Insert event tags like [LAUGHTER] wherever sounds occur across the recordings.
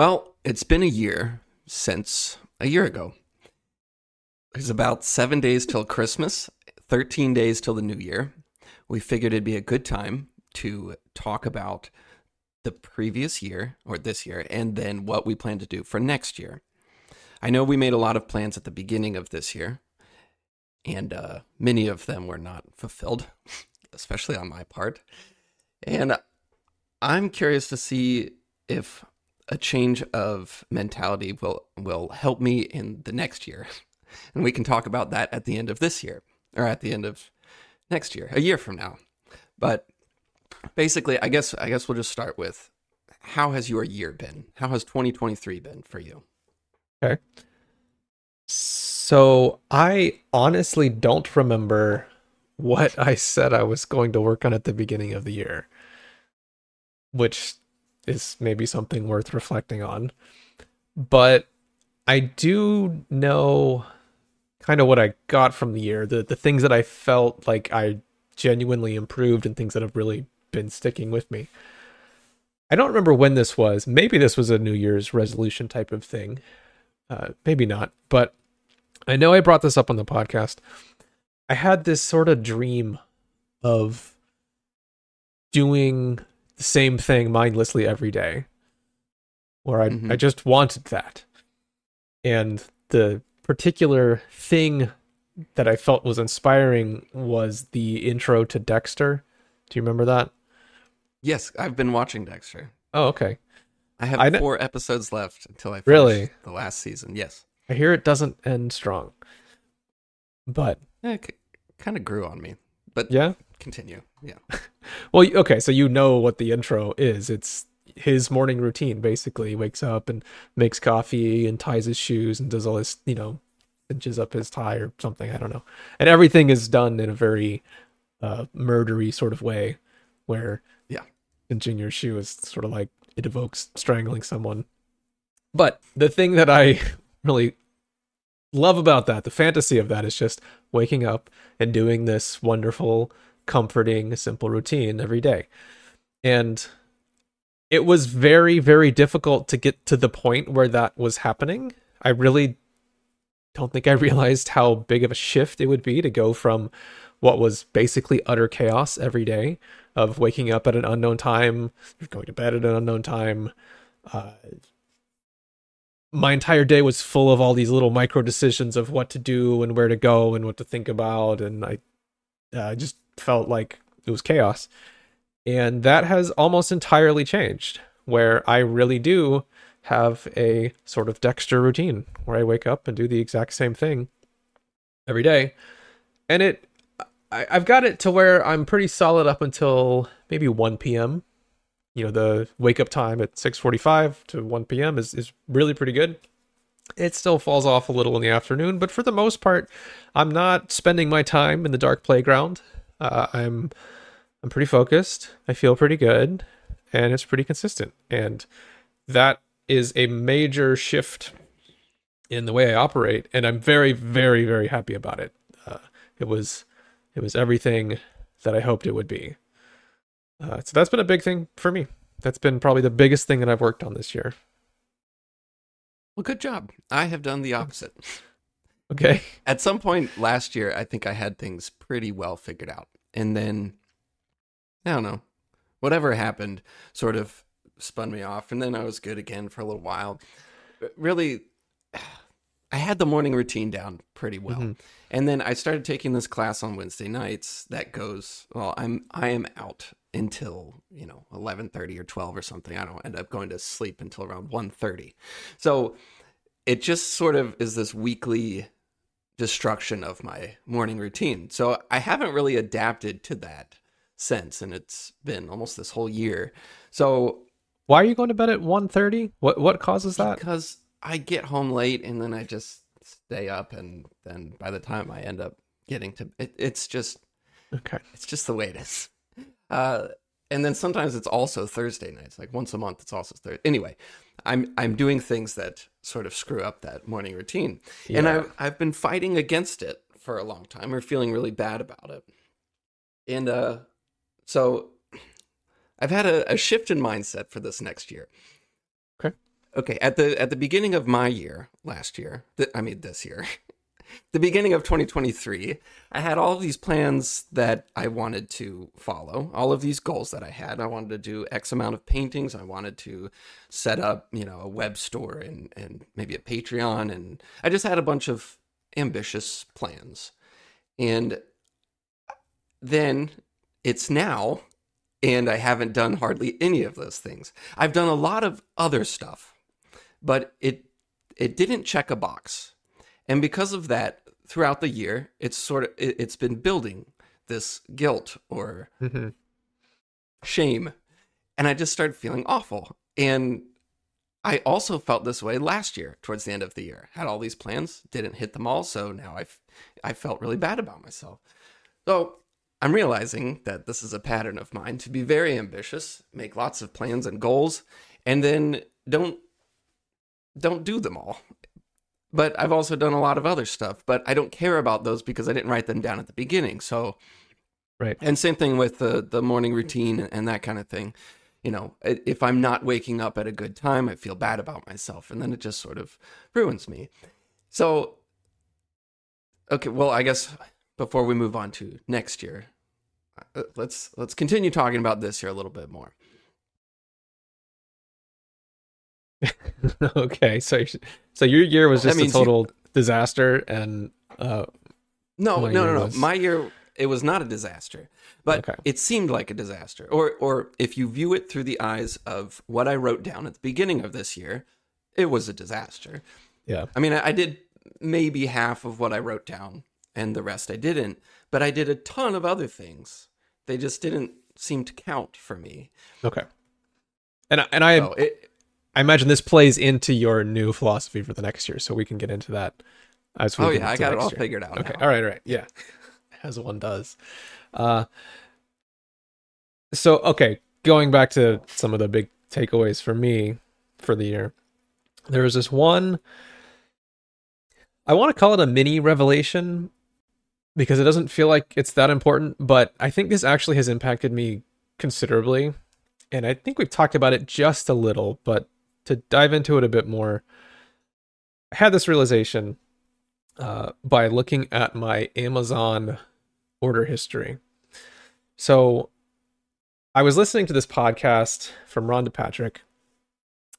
Well, it's been a year since a year ago. It's about seven days till Christmas, 13 days till the new year. We figured it'd be a good time to talk about the previous year or this year and then what we plan to do for next year. I know we made a lot of plans at the beginning of this year, and uh, many of them were not fulfilled, [LAUGHS] especially on my part. And I'm curious to see if a change of mentality will will help me in the next year. [LAUGHS] And we can talk about that at the end of this year or at the end of next year, a year from now. But basically, I guess I guess we'll just start with how has your year been? How has 2023 been for you? Okay. So I honestly don't remember what I said I was going to work on at the beginning of the year, which is maybe something worth reflecting on. But I do know kind of what I got from the year, the the things that I felt like I genuinely improved and things that have really been sticking with me. I don't remember when this was. Maybe this was a New Year's resolution type of thing. Uh, maybe not, but I know I brought this up on the podcast. I had this sort of dream of doing the same thing mindlessly every day, where I Mhm. I just wanted that, and the particular thing that I felt was inspiring was the intro to Dexter. Do you remember that? Yes, I've been watching Dexter. Oh, okay. I have I four episodes left until I finish Really? the last season. Yes, I hear it doesn't end strong. But it kind of grew on me, but yeah. continue. Yeah, [LAUGHS] Well, okay, so you know what the intro is. It's his morning routine basically. He wakes up and makes coffee and ties his shoes and does all this, you know, cinches up his tie or something, I don't know. And everything is done in a very uh murdery sort of way where Yeah. cinching your shoe is sort of like it evokes strangling someone. But the thing that I [LAUGHS] really love about that, the fantasy of that is just waking up and doing this wonderful, comforting, simple routine every day. And it was very, very difficult to get to the point where that was happening. I really don't think I [LAUGHS] realized how big of a shift it would be to go from what was basically utter chaos every day of waking up at an unknown time, going to bed at an unknown time. Uh, my entire day was full of all these little micro decisions of what to do and where to go and what to think about, and I uh, just felt like it was chaos. And that has almost entirely changed, where I really do have a sort of Dexter routine where I wake up and do the exact same thing every day. And it, I, I've got it to where I'm pretty solid up until maybe 1 p.m. You know, the wake up time at 6:45 to 1 p.m. is is really pretty good. It still falls off a little in the afternoon, but for the most part, I'm not spending my time in the dark playground. Uh, I'm I'm pretty focused. I feel pretty good, and it's pretty consistent. And that is a major shift in the way I operate, and I'm very, very, very happy about it. Uh, it was it was everything that I hoped it would be. Uh, so that's been a big thing for me. That's been probably the biggest thing that I've worked on this year. well, good job. I have done the opposite. Okay. [LAUGHS] At some point last year, I think I had things pretty well figured out, and then I don't know, whatever happened, sort of spun me off, and then I was good again for a little while. Really, [SIGHS] I had the morning routine down pretty well. Mhm. And then I started taking this class on Wednesday nights that goes, well, I'm I am out until, you know, 11:30 or 12 or something. I don't end up going to sleep until around 1:30. So it just sort of is this weekly destruction of my morning routine. So I haven't really adapted to that since and it's been almost this whole year. So Why are you going to bed at 1.30? What what causes that? because I get home late and then I just stay up and then by the time I end up getting to it, it's just Okay. it's just the way it is. Uh, and then sometimes it's also Thursday nights. Like once a month, it's also Thursday. Anyway, I'm I'm doing things that sort of screw up that morning routine, and Yeah. I've I've been fighting against it for a long time, or feeling really bad about it. And uh, so I've had a, a shift in mindset for this next year. Okay. okay, at the at the beginning of my year last year, th- I mean this year, the beginning of 2023, I had all these plans that I wanted to follow, all of these goals that I had. I wanted to do X amount of paintings. I wanted to set up, you know, a web store and and maybe a Patreon, and I just had a bunch of ambitious plans. And then it's now and I haven't done hardly any of those things. I've done a lot of other stuff, but it it didn't check a box. And because of that, throughout the year, it's sort of it, has been building this guilt or mm-hmm. shame. And I just started feeling awful. And I also felt this way last year towards the end of the year. Had all these plans, didn't hit them all, so now I I felt really bad about myself. So I'm realizing that this is a pattern of mine to be very ambitious, make lots of plans and goals, and then don't don't do them all. But I've also done a lot of other stuff, but I don't care about those because I didn't write them down at the beginning. So Right. And same thing with the the morning routine and that kind of thing. You know, if I'm not waking up at a good time, I feel bad about myself and then it just sort of ruins me. So okay, well, I guess before we move on to next year, uh, let's let's continue talking about this year a little bit more. [LAUGHS] okay, so so your year was just a total you, disaster, and uh, no, no, no, no. Was... My year it was not a disaster, but okay. it seemed like a disaster. Or, or if you view it through the eyes of what I wrote down at the beginning of this year, it was a disaster. Yeah, I mean, I, I did maybe half of what I wrote down, and the rest I didn't. But I did a ton of other things. They just didn't seem to count for me. Okay. And and I so it, I imagine this plays into your new philosophy for the next year, so we can get into that. As we oh yeah, I got it all year. figured out. Okay, now. all right, all right, yeah, [LAUGHS] as one does. Uh, so okay, going back to some of the big takeaways for me for the year, there was this one. I want to call it a mini revelation because it doesn't feel like it's that important, but I think this actually has impacted me considerably. And I think we've talked about it just a little, but to dive into it a bit more, I had this realization uh, by looking at my Amazon order history. So I was listening to this podcast from Rhonda Patrick.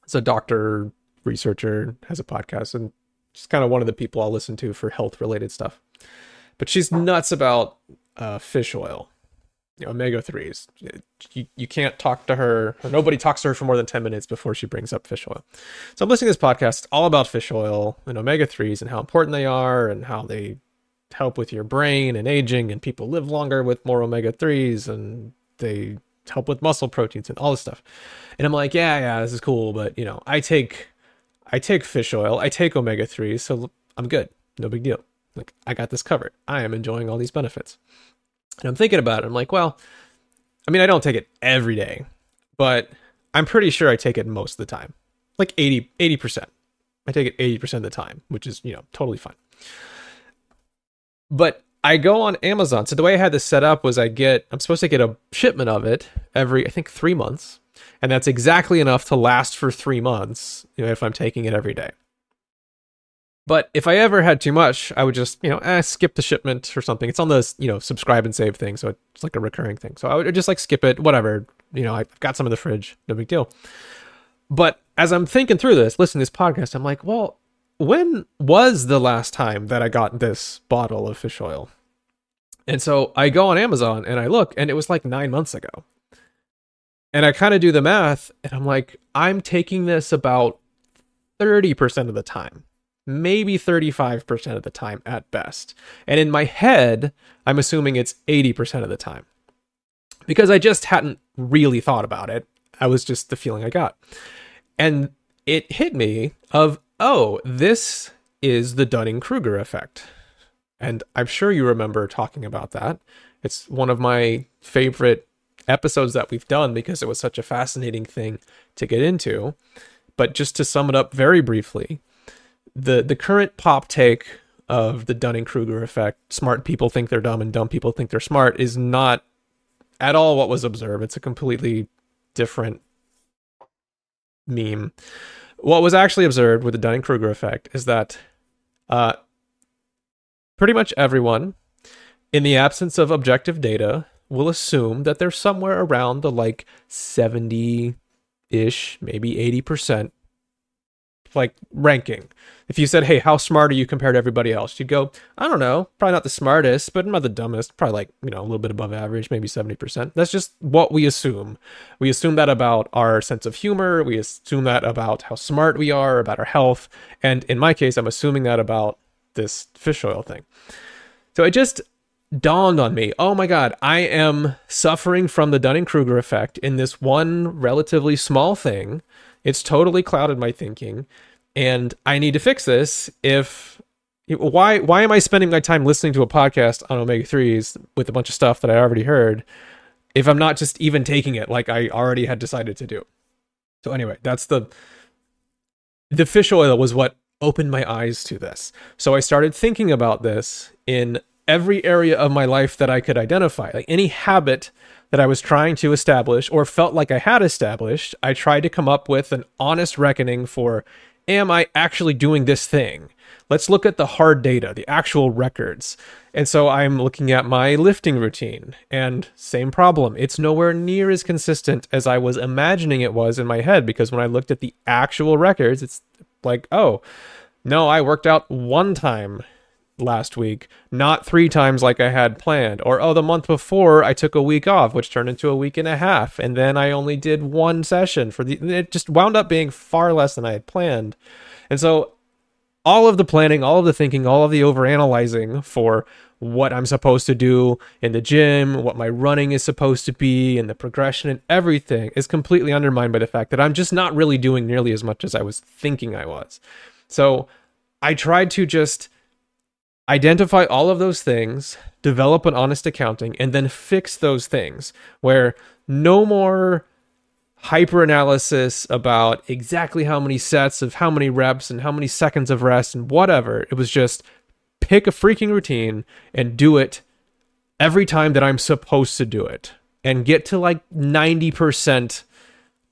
It's a doctor, researcher, has a podcast, and just kind of one of the people I'll listen to for health related stuff. But she's nuts about uh, fish oil, you know, omega threes. You, you can't talk to her, or nobody talks to her for more than ten minutes before she brings up fish oil. So I'm listening to this podcast all about fish oil and omega threes and how important they are and how they help with your brain and aging and people live longer with more omega threes and they help with muscle proteins and all this stuff. And I'm like, yeah, yeah, this is cool, but you know, I take I take fish oil, I take omega 3s, so I'm good. No big deal. Like, I got this covered. I am enjoying all these benefits. And I'm thinking about it. I'm like, well, I mean, I don't take it every day, but I'm pretty sure I take it most of the time. Like 80, 80%. I take it 80% of the time, which is, you know, totally fine. But I go on Amazon. So the way I had this set up was I get, I'm supposed to get a shipment of it every, I think, three months. And that's exactly enough to last for three months, you know, if I'm taking it every day. But if I ever had too much, I would just, you know, eh, skip the shipment or something. It's on the, you know, subscribe and save thing. So it's like a recurring thing. So I would just like skip it, whatever. You know, I've got some in the fridge. No big deal. But as I'm thinking through this, listening to this podcast, I'm like, well, when was the last time that I got this bottle of fish oil? And so I go on Amazon and I look, and it was like nine months ago. And I kind of do the math, and I'm like, I'm taking this about 30% of the time maybe 35% of the time at best. And in my head, I'm assuming it's 80% of the time. Because I just hadn't really thought about it. I was just the feeling I got. And it hit me of, oh, this is the Dunning-Kruger effect. And I'm sure you remember talking about that. It's one of my favorite episodes that we've done because it was such a fascinating thing to get into. But just to sum it up very briefly, the the current pop take of the Dunning Kruger effect, smart people think they're dumb and dumb people think they're smart, is not at all what was observed. It's a completely different meme. what was actually observed with the Dunning Kruger effect is that uh, pretty much everyone, in the absence of objective data, will assume that they're somewhere around the like 70 ish, maybe 80% like ranking. If you said, "Hey, how smart are you compared to everybody else?" You'd go, "I don't know, probably not the smartest, but not the dumbest, probably like, you know, a little bit above average, maybe 70%." That's just what we assume. We assume that about our sense of humor, we assume that about how smart we are, about our health, and in my case, I'm assuming that about this fish oil thing. So it just dawned on me, "Oh my god, I am suffering from the Dunning-Kruger effect in this one relatively small thing." It's totally clouded my thinking, and I need to fix this. If why why am I spending my time listening to a podcast on omega threes with a bunch of stuff that I already heard if I'm not just even taking it like I already had decided to do? So anyway, that's the the fish oil was what opened my eyes to this. So I started thinking about this in every area of my life that I could identify, like any habit that I was trying to establish or felt like I had established, I tried to come up with an honest reckoning for am I actually doing this thing? Let's look at the hard data, the actual records. And so I'm looking at my lifting routine and same problem. It's nowhere near as consistent as I was imagining it was in my head because when I looked at the actual records, it's like, oh, no, I worked out one time last week, not three times like I had planned. Or, oh, the month before I took a week off, which turned into a week and a half. And then I only did one session for the, it just wound up being far less than I had planned. And so all of the planning, all of the thinking, all of the overanalyzing for what I'm supposed to do in the gym, what my running is supposed to be, and the progression and everything is completely undermined by the fact that I'm just not really doing nearly as much as I was thinking I was. So I tried to just identify all of those things, develop an honest accounting, and then fix those things where no more hyper analysis about exactly how many sets of how many reps and how many seconds of rest and whatever. It was just pick a freaking routine and do it every time that I'm supposed to do it and get to like 90%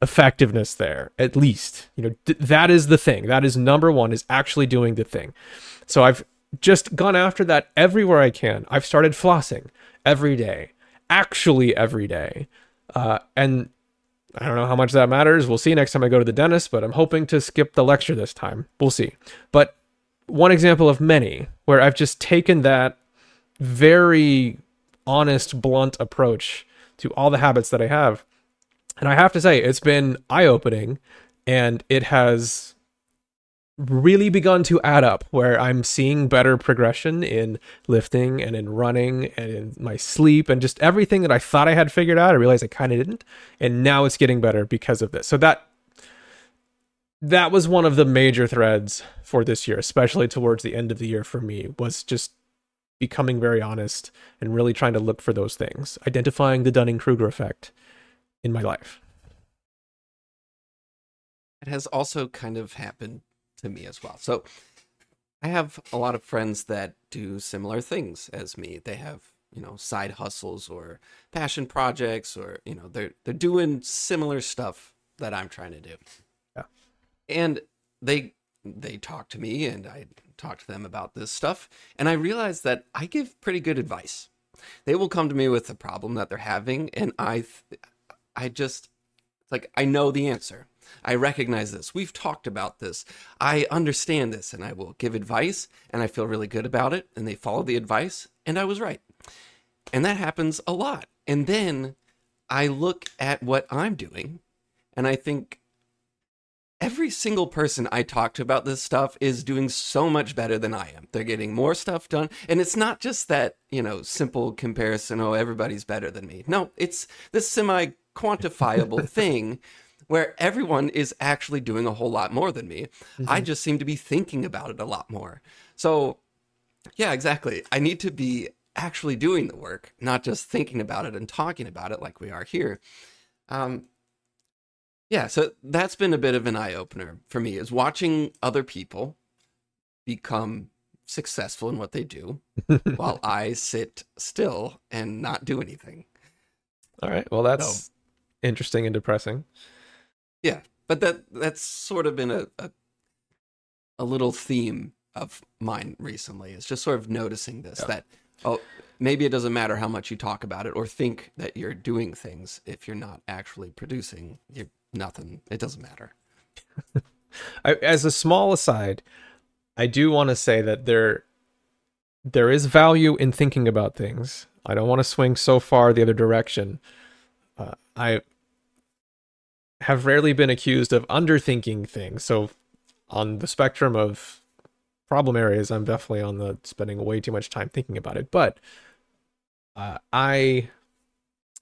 effectiveness there at least. You know th- that is the thing. That is number 1 is actually doing the thing. So i've just gone after that everywhere I can. I've started flossing every day, actually every day. Uh, and I don't know how much that matters. We'll see next time I go to the dentist, but I'm hoping to skip the lecture this time. We'll see. But one example of many where I've just taken that very honest, blunt approach to all the habits that I have. And I have to say, it's been eye opening and it has really begun to add up where I'm seeing better progression in lifting and in running and in my sleep and just everything that I thought I had figured out. I realized I kind of didn't. And now it's getting better because of this. So that that was one of the major threads for this year, especially towards the end of the year for me, was just becoming very honest and really trying to look for those things, identifying the Dunning Kruger effect in my life. It has also kind of happened to me as well. So I have a lot of friends that do similar things as me. They have, you know, side hustles or passion projects or, you know, they're they're doing similar stuff that I'm trying to do. Yeah. And they they talk to me and I talk to them about this stuff and I realize that I give pretty good advice. They will come to me with a problem that they're having and I I just like I know the answer. I recognize this. We've talked about this. I understand this and I will give advice and I feel really good about it. And they follow the advice and I was right. And that happens a lot. And then I look at what I'm doing and I think every single person I talk to about this stuff is doing so much better than I am. They're getting more stuff done. And it's not just that, you know, simple comparison, oh, everybody's better than me. No, it's this semi quantifiable [LAUGHS] thing where everyone is actually doing a whole lot more than me. Mm-hmm. I just seem to be thinking about it a lot more. So, yeah, exactly. I need to be actually doing the work, not just thinking about it and talking about it like we are here. Um, yeah, so that's been a bit of an eye opener for me is watching other people become successful in what they do [LAUGHS] while I sit still and not do anything. All right. Well, that's so, interesting and depressing. Yeah. but that that's sort of been a, a a little theme of mine recently. Is just sort of noticing this Yeah. that oh maybe it doesn't matter how much you talk about it or think that you're doing things if you're not actually producing. You're nothing. It doesn't matter. [LAUGHS] I, as a small aside, I do want to say that there there is value in thinking about things. I don't want to swing so far the other direction. Uh, I have rarely been accused of underthinking things. So on the spectrum of problem areas, I'm definitely on the spending way too much time thinking about it. But uh, I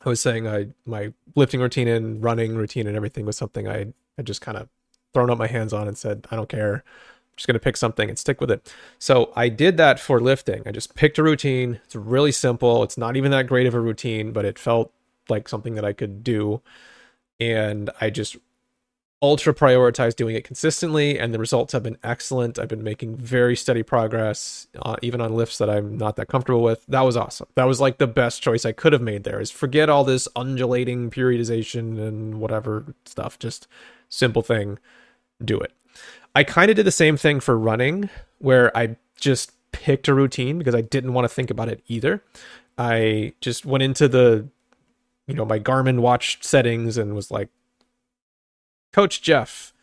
I was saying I my lifting routine and running routine and everything was something I had just kind of thrown up my hands on and said, I don't care. I'm just to pick something and stick with it. So I did that for lifting. I just picked a routine. It's really simple. It's not even that great of a routine, but it felt like something that I could do. And I just ultra prioritized doing it consistently. And the results have been excellent. I've been making very steady progress, uh, even on lifts that I'm not that comfortable with. That was awesome. That was like the best choice I could have made there is forget all this undulating periodization and whatever stuff. Just simple thing do it. I kind of did the same thing for running, where I just picked a routine because I didn't want to think about it either. I just went into the, you know, my Garmin watch settings and was like, Coach Jeff.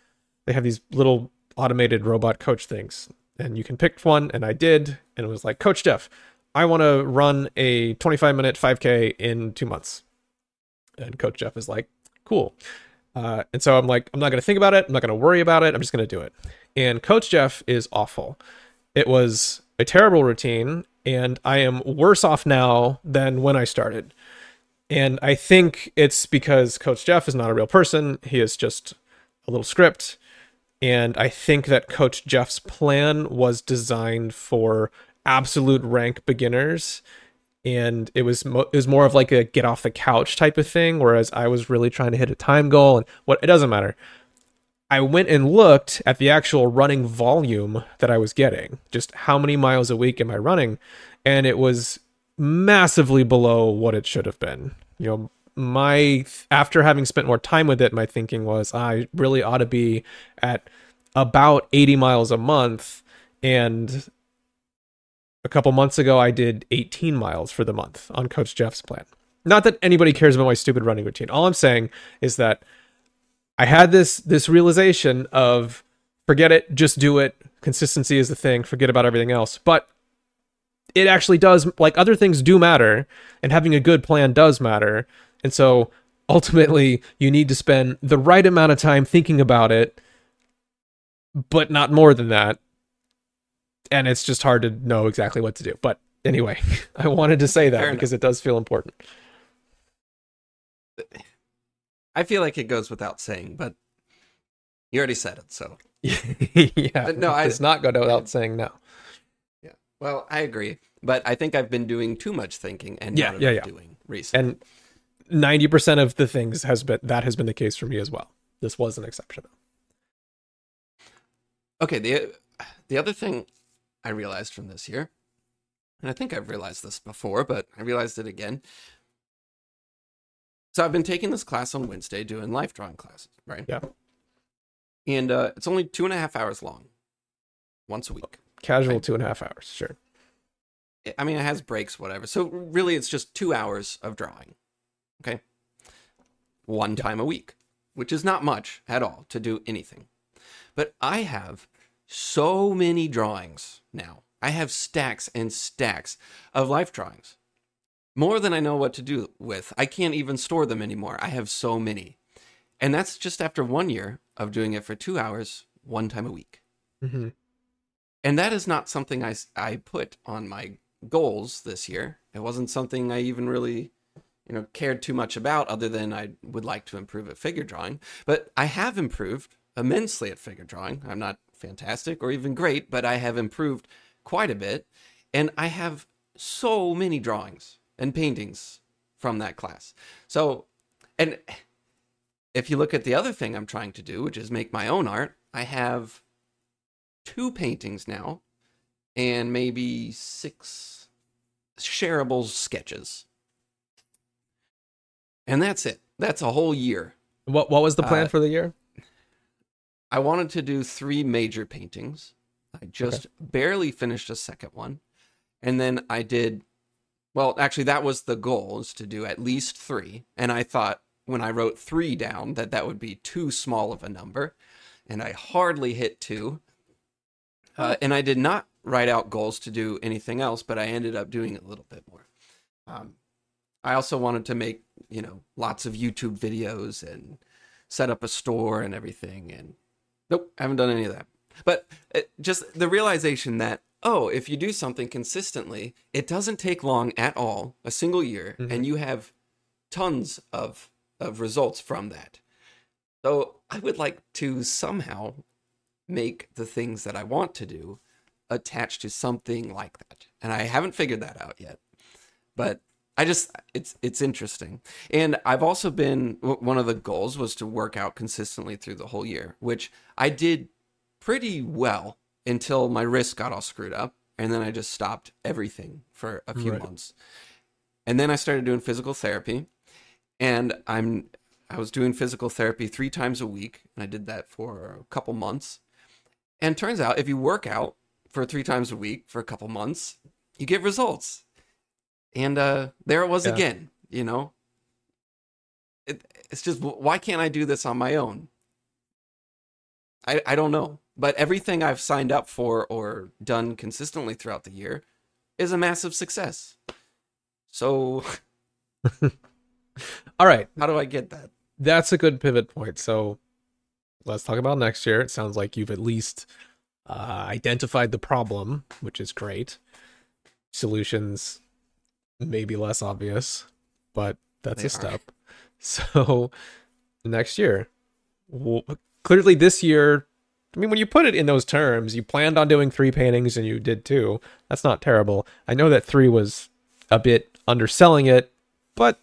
They have these little automated robot coach things, and you can pick one, and I did, and it was like, Coach Jeff, I want to run a 25 minute 5K in two months. And Coach Jeff is like, cool. Uh, and so I'm like, I'm not going to think about it. I'm not going to worry about it. I'm just going to do it. And Coach Jeff is awful. It was a terrible routine, and I am worse off now than when I started. And I think it's because Coach Jeff is not a real person. He is just a little script. And I think that Coach Jeff's plan was designed for absolute rank beginners and it was mo- it was more of like a get off the couch type of thing whereas I was really trying to hit a time goal and what it doesn't matter I went and looked at the actual running volume that I was getting just how many miles a week am I running and it was massively below what it should have been you know my after having spent more time with it my thinking was ah, I really ought to be at about 80 miles a month and a couple months ago I did 18 miles for the month on Coach Jeff's plan. Not that anybody cares about my stupid running routine. All I'm saying is that I had this this realization of forget it, just do it. Consistency is the thing. Forget about everything else. But it actually does like other things do matter and having a good plan does matter. And so ultimately you need to spend the right amount of time thinking about it but not more than that and it's just hard to know exactly what to do. But anyway, [LAUGHS] I wanted to say that Fair because it does feel important. I feel like it goes without saying, but you already said it, so [LAUGHS] yeah, no, I- it's not go without saying no. Well, I agree, but I think I've been doing too much thinking and Yeah, not yeah, enough yeah. doing recently. And ninety percent of the things has been that has been the case for me as well. This was an exception. Okay, the the other thing I realized from this year, and I think I've realized this before, but I realized it again. So I've been taking this class on Wednesday, doing life drawing classes, right? Yeah. And uh, it's only two and a half hours long, once a week. Casual two and a half hours, sure. I mean, it has breaks, whatever. So really, it's just two hours of drawing. Okay. One time a week, which is not much at all to do anything. But I have so many drawings now. I have stacks and stacks of life drawings. More than I know what to do with. I can't even store them anymore. I have so many. And that's just after one year of doing it for two hours, one time a week Mm hmm and that is not something I, I put on my goals this year. It wasn't something I even really, you know, cared too much about other than I would like to improve at figure drawing. But I have improved immensely at figure drawing. I'm not fantastic or even great, but I have improved quite a bit. And I have so many drawings and paintings from that class. So, and if you look at the other thing I'm trying to do, which is make my own art, I have two paintings now and maybe six shareable sketches. And that's it. That's a whole year. What what was the plan Uh, for the year? I wanted to do three major paintings. I just barely finished a second one. And then I did, well, actually, that was the goal, is to do at least three. And I thought when I wrote three down that that would be too small of a number. And I hardly hit two. Uh, and I did not write out goals to do anything else, but I ended up doing a little bit more. Um, I also wanted to make, you know, lots of YouTube videos and set up a store and everything. And nope, I haven't done any of that. But it, just the realization that, oh, if you do something consistently, it doesn't take long at all, a single year, Mhm. and you have tons of, of results from that. So I would like to somehow make the things that I want to do attached to something like that. And I haven't figured that out yet. But I just it's it's interesting. And I've also been one of the goals was to work out consistently through the whole year, which I did pretty well until my wrist got all screwed up and then I just stopped everything for a few Right. months. And then I started doing physical therapy and I'm I was doing physical therapy 3 times a week and I did that for a couple months. And turns out if you work out for 3 times a week for a couple months, you get results. And uh there it was Yeah. again, you know. It, it's just why can't I do this on my own? I I don't know. But everything I've signed up for or done consistently throughout the year is a massive success. So [LAUGHS] All right, how do I get that? that's a good pivot point. So let's talk about next year. It sounds like you've at least uh, identified the problem, which is great. Solutions maybe less obvious, but that's They a are. step. [LAUGHS] So next year, well, clearly this year. I mean, when you put it in those terms, you planned on doing three paintings and you did two. That's not terrible. I know that three was a bit underselling it, but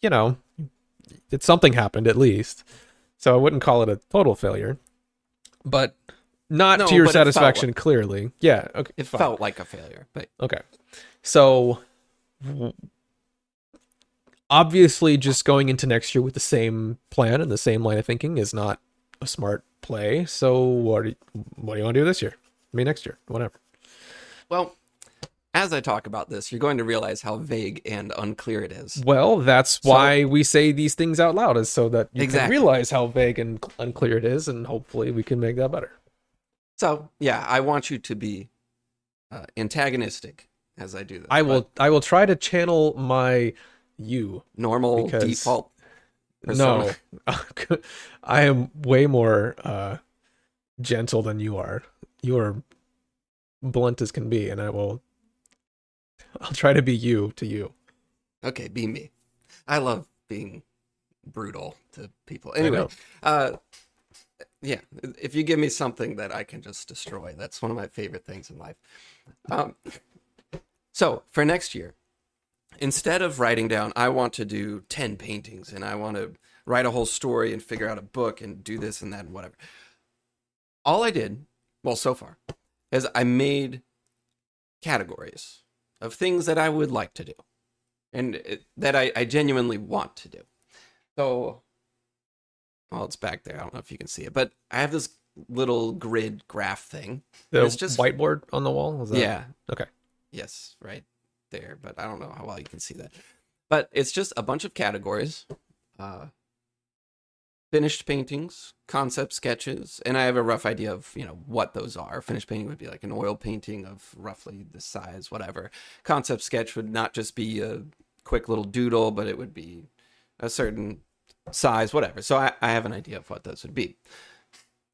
you know, it something happened at least. So I wouldn't call it a total failure, but not No, to your but it felt satisfaction. clearly, yeah. Okay, It fine. felt like a failure, but okay. So obviously, just going into next year with the same plan and the same line of thinking is not a smart play. So what do you, what do you want to do this year? I mean, next year, whatever. well, as I talk about this, you're going to realize how vague and unclear it is. Well, that's So- why we say these things out loud, is so that you Exactly. can realize how vague and unclear it is, and hopefully we can make that better. So, yeah, I want you to be uh, antagonistic as I do this. I will. I will try to channel my you. normal because- default. persona. No, [LAUGHS] I am way more uh, gentle than you are. You are blunt as can be, and I will. [LAUGHS] I'll try to be you to you. Okay, be me. I love being brutal to people. Anyway, uh, yeah, if you give me something that I can just destroy, that's one of my favorite things in life. Um, so for next year, instead of writing down, I want to do 10 paintings and I want to write a whole story and figure out a book and do this and that and whatever. All I did, well, so far, is I made categories of things that I would like to do and it, that I, I genuinely want to do. So, well, it's back there. I don't know if you can see it, but I have this little grid graph thing. The It's just- whiteboard on the wall. Is that, yeah. Okay. Yes, right there, but I don't know how well you can see that. But it's just a bunch of categories. Uh, finished paintings, concept sketches, and I have a rough idea of, you know, what those are. Finished painting would be like an oil painting of roughly this size, whatever. Concept sketch would not just be a quick little doodle, but it would be a certain size, whatever. So I, I have an idea of what those would be.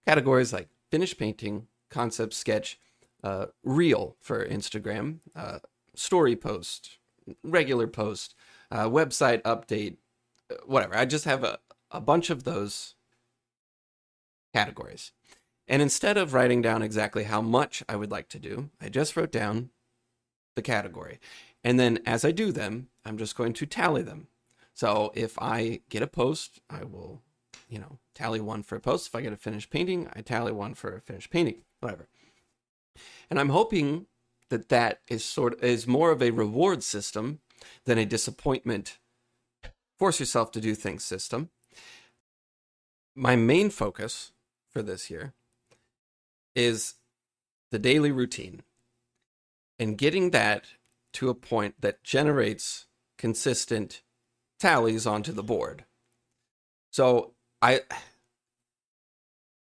Categories like finished painting, concept sketch, uh, reel for Instagram, uh, story post, regular post, uh, website update, uh, whatever. I just have a, a bunch of those categories. And instead of writing down exactly how much I would like to do, I just wrote down the category. And then as I do them, I'm just going to tally them. So if I get a post, I will, you know, tally one for a post. If I get a finished painting, I tally one for a finished painting, whatever. And I'm hoping that that is sort of, is more of a reward system than a disappointment. Force yourself to do things system. My main focus for this year is the daily routine and getting that to a point that generates consistent tallies onto the board. So I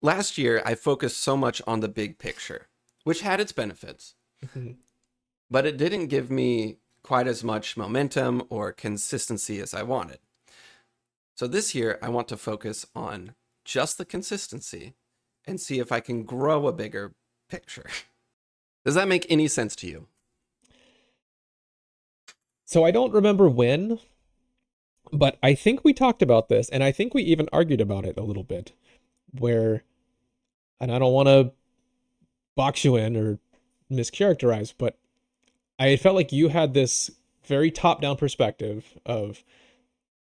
last year I focused so much on the big picture, which had its benefits. Mm-hmm. but it didn't give me quite as much momentum or consistency as I wanted. So this year I want to focus on just the consistency and see if I can grow a bigger picture. [LAUGHS] Does that make any sense to you? So I don't remember when, but I think we talked about this, and I think we even argued about it a little bit. Where, and I don't want to box you in or mischaracterize, but I felt like you had this very top down perspective of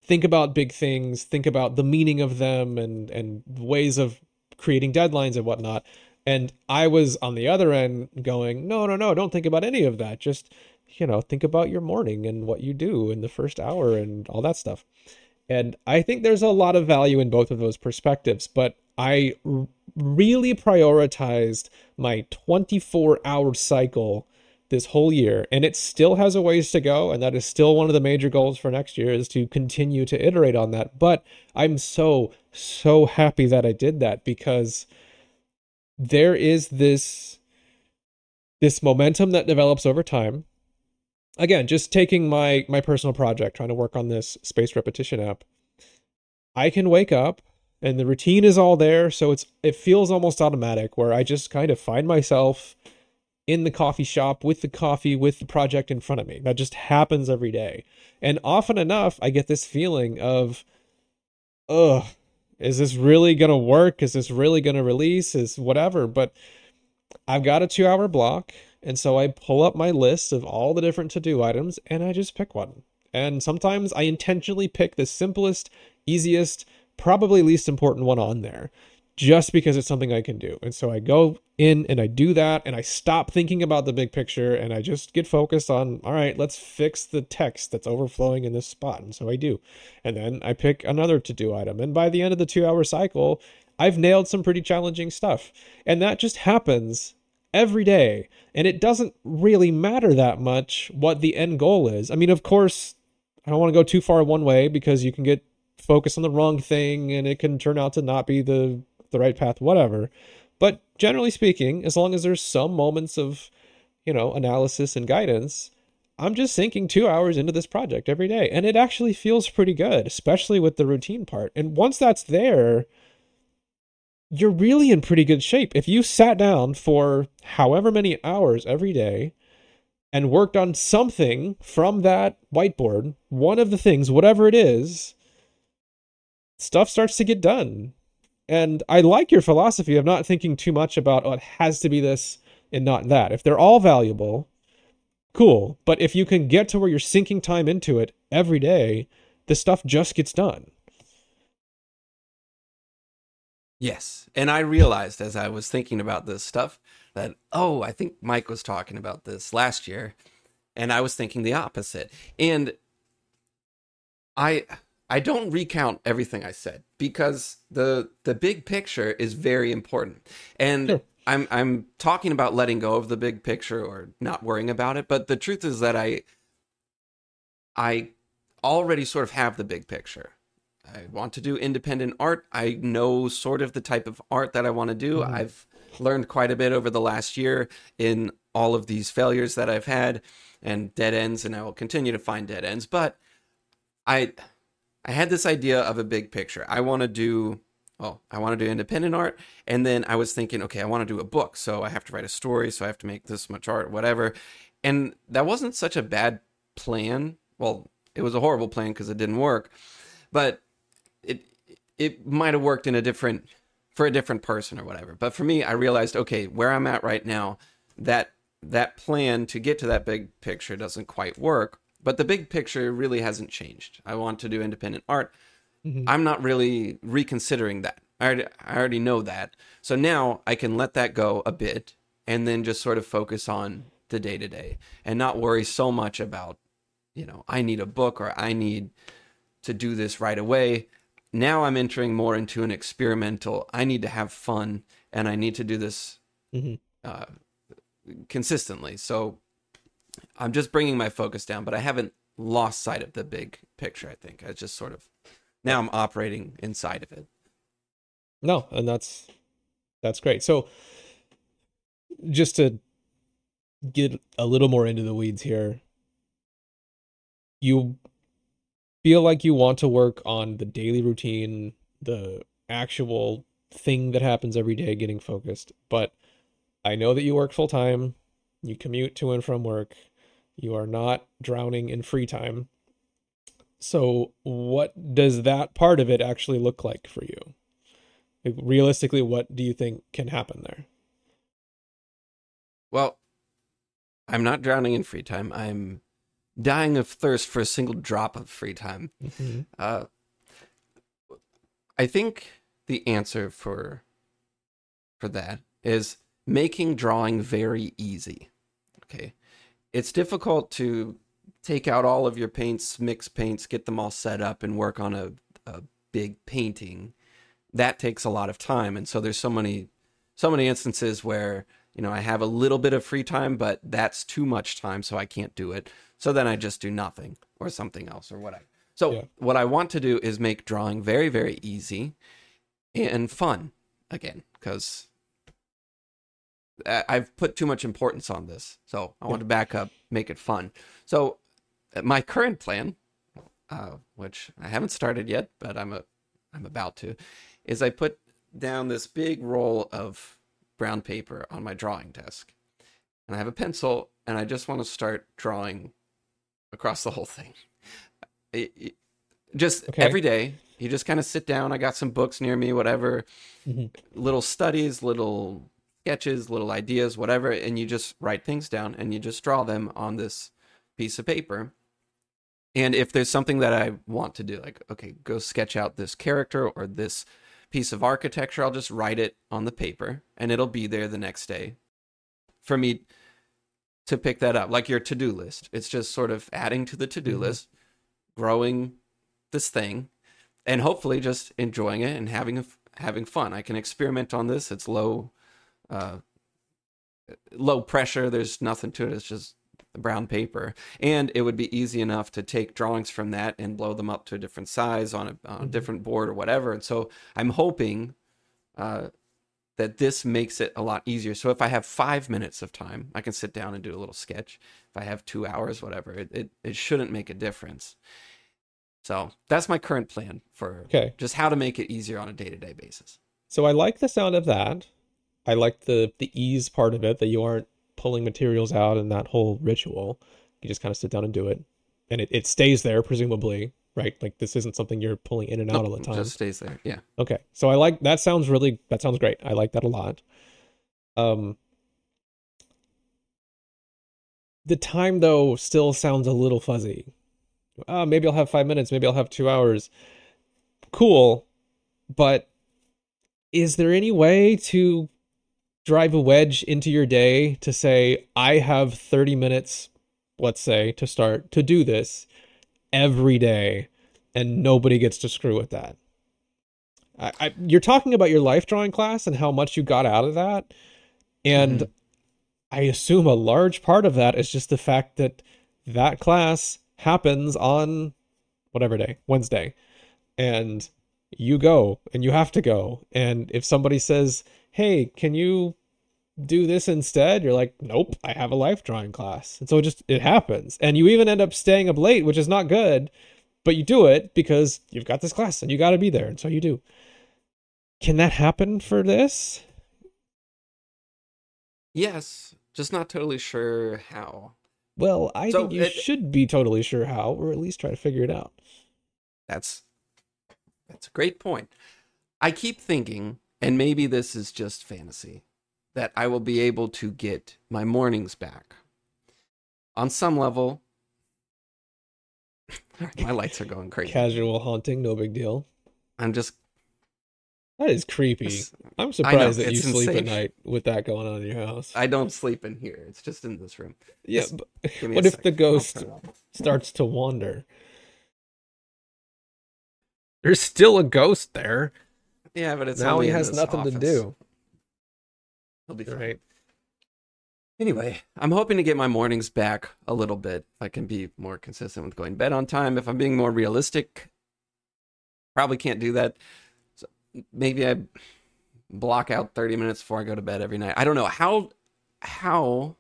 think about big things, think about the meaning of them and and ways of creating deadlines and whatnot. And I was on the other end going, no, no, no, don't think about any of that. Just, you know, think about your morning and what you do in the first hour and all that stuff. And I think there's a lot of value in both of those perspectives, but I really prioritized my 24 hour cycle this whole year and it still has a ways to go and that is still one of the major goals for next year is to continue to iterate on that. But i'm so so happy that i did that because there is this this momentum that develops over time. Again just taking my my personal project trying to work on this space repetition app. I can wake up and the routine is all there so it's it feels almost automatic where i just kind of find myself in the coffee shop with the coffee with the project in front of me. That just happens every day. And often enough i get this feeling of ugh is this really going to work? Is this really going to release? Is whatever. But i've got a two hour block and so i pull up my list of all the different to do items and i just pick one. And sometimes i intentionally pick the simplest easiest probably least important one on there just because it's something I can do. And so I go in and I do that and I stop thinking about the big picture and I just get focused on, all right, let's fix the text that's overflowing in this spot. And so I do. And then I pick another to do item. And by the end of the two hour cycle, I've nailed some pretty challenging stuff. And that just happens every day. And it doesn't really matter that much what the end goal is. I mean, of course, I don't want to go too far one way because you can get focused on the wrong thing and it can turn out to not be the the right path, whatever. But generally speaking, as long as there's some moments of, you know, analysis and guidance, I'm just sinking two hours into this project every day. And it actually feels pretty good, especially with the routine part. And once that's there, you're really in pretty good shape. If you sat down for however many hours every day and worked on something from that whiteboard, one of the things, whatever it is, stuff starts to get done. And I like your philosophy of not thinking too much about, oh, it has to be this and not that. If they're all valuable, cool. But if you can get to where you're sinking time into it every day, the stuff just gets done. Yes. And I realized as I was thinking about this stuff that, oh, I think Mike was talking about this last year. And I was thinking the opposite. And I I don't recount everything I said because the the big picture is very important. And sure. I'm I'm talking about letting go of the big picture or not worrying about it, but the truth is that I I already sort of have the big picture. I want to do independent art. I know sort of the type of art that I want to do. Mm-hmm. I've learned quite a bit over the last year in all of these failures that I've had and dead ends and I will continue to find dead ends, but I I had this idea of a big picture. I want to do oh, I want to do independent art. And then I was thinking, okay, I want to do a book. So I have to write a story. So I have to make this much art, whatever. And that wasn't such a bad plan. Well, it was a horrible plan because it didn't work. But it it might have worked in a different for a different person or whatever. But for me, I realized, okay, where I'm at right now, that that plan to get to that big picture doesn't quite work. But the big picture really hasn't changed. I want to do independent art. Mm-hmm. I'm not really reconsidering that. I already, I already know that. So now I can let that go a bit and then just sort of focus on the day to day and not worry so much about, you know, I need a book or I need to do this right away. now I'm entering more into an experimental. I need to have fun, and I need to do this Mhm. uh, consistently. So I'm just bringing my focus down, but I haven't lost sight of the big picture. I think I just sort of now I'm operating inside of it. No, and that's that's great. So just to get a little more into the weeds here, you feel like you want to work on the daily routine, the actual thing that happens every day getting focused, but I know that you work full time, you commute to and from work, you are not drowning in free time. So, what does that part of it actually look like for you? Like, realistically, what do you think can happen there? Well, I'm not drowning in free time. I'm dying of thirst for a single drop of free time. Uh, I think the answer for for that is making drawing very easy. Okay, it's difficult to take out all of your paints, mix paints, get them all set up, and work on a, a big painting. That takes a lot of time, and so there's so many so many instances where you know I have a little bit of free time, but that's too much time, so I can't do it. So then I just do nothing or something else or whatever. So Yeah. what I want to do is make drawing very very easy and fun again because I've put too much importance on this. So I want to back up, make it fun. So uh, my current plan, uh, which I haven't started yet, but I'm a I'm about to, is I put down this big roll of brown paper on my drawing desk, and I have a pencil, and I just want to start drawing across the whole thing. It- it- just Okay. every day, you just kind of sit down. I got some books near me, whatever, Mhm. little studies, little sketches, little ideas, whatever, and you just write things down and you just draw them on this piece of paper. And if there's something that I want to do, like, okay, go sketch out this character or this piece of architecture, I'll just write it on the paper and it'll be there the next day for me to pick that up, like your to do list. It's just sort of adding to the to do Mhm. list, growing this thing, and hopefully just enjoying it and having a, having fun. I can experiment on this. It's low, uh, low pressure. There's nothing to it. It's just brown paper, and it would be easy enough to take drawings from that and blow them up to a different size on a, on a Mhm. different board or whatever. And so I'm hoping uh, that this makes it a lot easier. So if I have five minutes of time, I can sit down and do a little sketch. If I have two hours, whatever, it, it, it shouldn't make a difference. So that's my current plan for Okay. just how to make it easier on a day to day basis. So I like the sound of that. I like the the ease part of it that you aren't pulling materials out and that whole ritual. You just kind of sit down and do it. And it, it stays there, presumably, right? Like this isn't something you're pulling in and out all the time. Just stays there. Yeah. Okay. So I like that sounds really that sounds great. I like that a lot. Um the time though still sounds a little fuzzy. Uh, maybe I'll have five minutes, maybe I'll have two hours. Cool. But is there any way to drive a wedge into your day to say, I have 30 minutes, let's say, to start to do this every day, and nobody gets to screw with that? I, I, you're talking about your life drawing class and how much you got out of that. And Mhm. I assume a large part of that is just the fact that that class happens on whatever day, Wednesday. And you go and you have to go. And if somebody says, hey, can you do this instead? You're like, nope, I have a life drawing class. And so it just, it happens. And you even end up staying up late, which is not good, but you do it because you've got this class and you got to be there. And so you do. Can that happen for this? Yes. Just not totally sure how. Well, I So think you it- should be totally sure how, or at least try to figure it out. That's that's a great point. I keep thinking, and maybe this is just fantasy, that I will be able to get my mornings back. On some level, [LAUGHS] my lights are going crazy. Casual haunting, no big deal. I'm just That is creepy. Yes. I'm surprised that you it's sleep at night with that going on in your house. I don't sleep in here. It's just in this room. yeah, Just but Give me [LAUGHS] a what if sec. the ghost turn it off. starts to wander? There's still a ghost there. Yeah, but it's now he has nothing to do. He'll be fine. Right. Anyway, I'm hoping to get my mornings back a little bit. If I can be more consistent with going to bed on time. If I'm being more realistic, probably can't do that. So maybe I block out 30 minutes before I go to bed every night. I don't know how how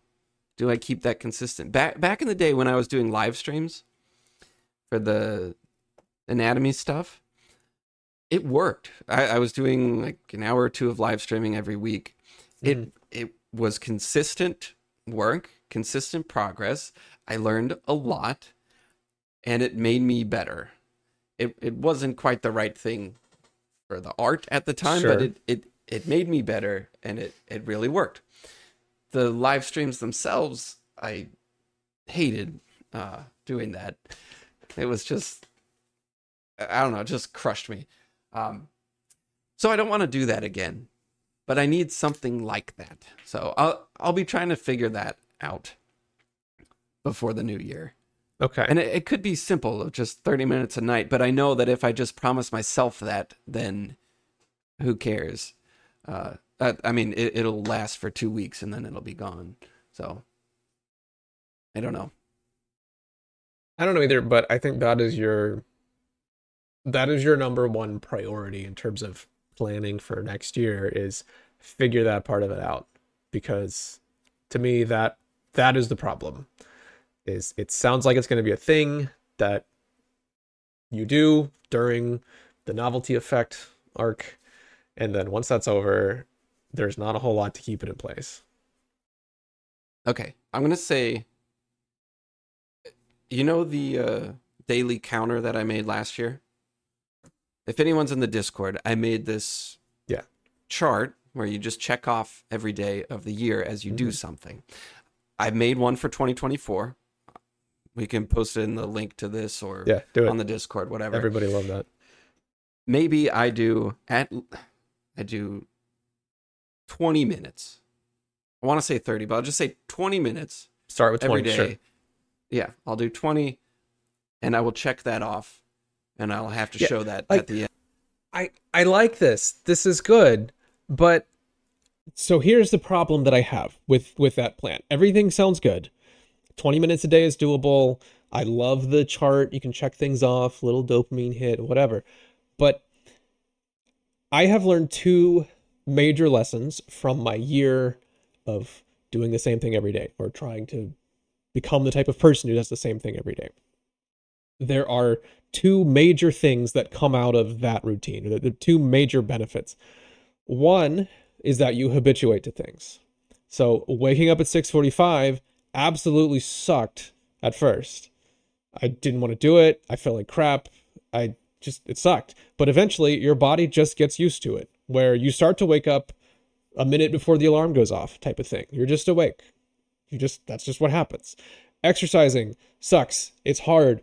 do I keep that consistent? Back back in the day when I was doing live streams for the anatomy stuff, it worked. I, I was doing like an hour or two of live streaming every week. It it was consistent work, consistent progress. I learned a lot and it made me better. It it wasn't quite the right thing for the art at the time, but it, it it made me better and it, it really worked. The live streams themselves, I hated uh, doing that. It was just I don't know, it just crushed me. Um, so I don't want to do that again, but I need something like that. So I'll I'll be trying to figure that out before the new year. Okay. And it, it could be simple of just 30 minutes a night, but I know that if I just promise myself that, then who cares? Uh, I, I mean, it, it'll last for two weeks and then it'll be gone. So I don't know. I don't know either, but I think that is your that is your number one priority in terms of planning for next year is figure that part of it out because to me that that is the problem is it sounds like it's going to be a thing that you do during the novelty effect arc and then once that's over there's not a whole lot to keep it in place Okay, I'm gonna say. You know the uh, daily counter that I made last year. If anyone's in the Discord, I made this Yeah. chart where you just check off every day of the year as you do Mhm. something. I made one for 2024. We can post it in the link to this or yeah do it on the Discord, whatever. everybody love that Maybe I do at I do 20 minutes. I want to say 30, but I'll just say 20 minutes start with 20 every day. sure. Yeah, I'll do 20 and I will check that off and I'll have to Yeah, show that like- at the end. I I like this. This is good, but so here's the problem that I have with with that plan. Everything sounds good. 20 minutes a day is doable. I love the chart. You can check things off, little dopamine hit, whatever. But I have learned two major lessons from my year of doing the same thing every day or trying to become the type of person who does the same thing every day. There are two major things that come out of that routine, the, the two major benefits. One is that you habituate to things. So waking up at 6:45 absolutely sucked at first. I didn't want to do it. I felt like crap. I just it sucked. But eventually your body just gets used to it where you start to wake up a minute before the alarm goes off type of thing. You're just awake. You just that's just what happens. Exercising sucks. It's hard.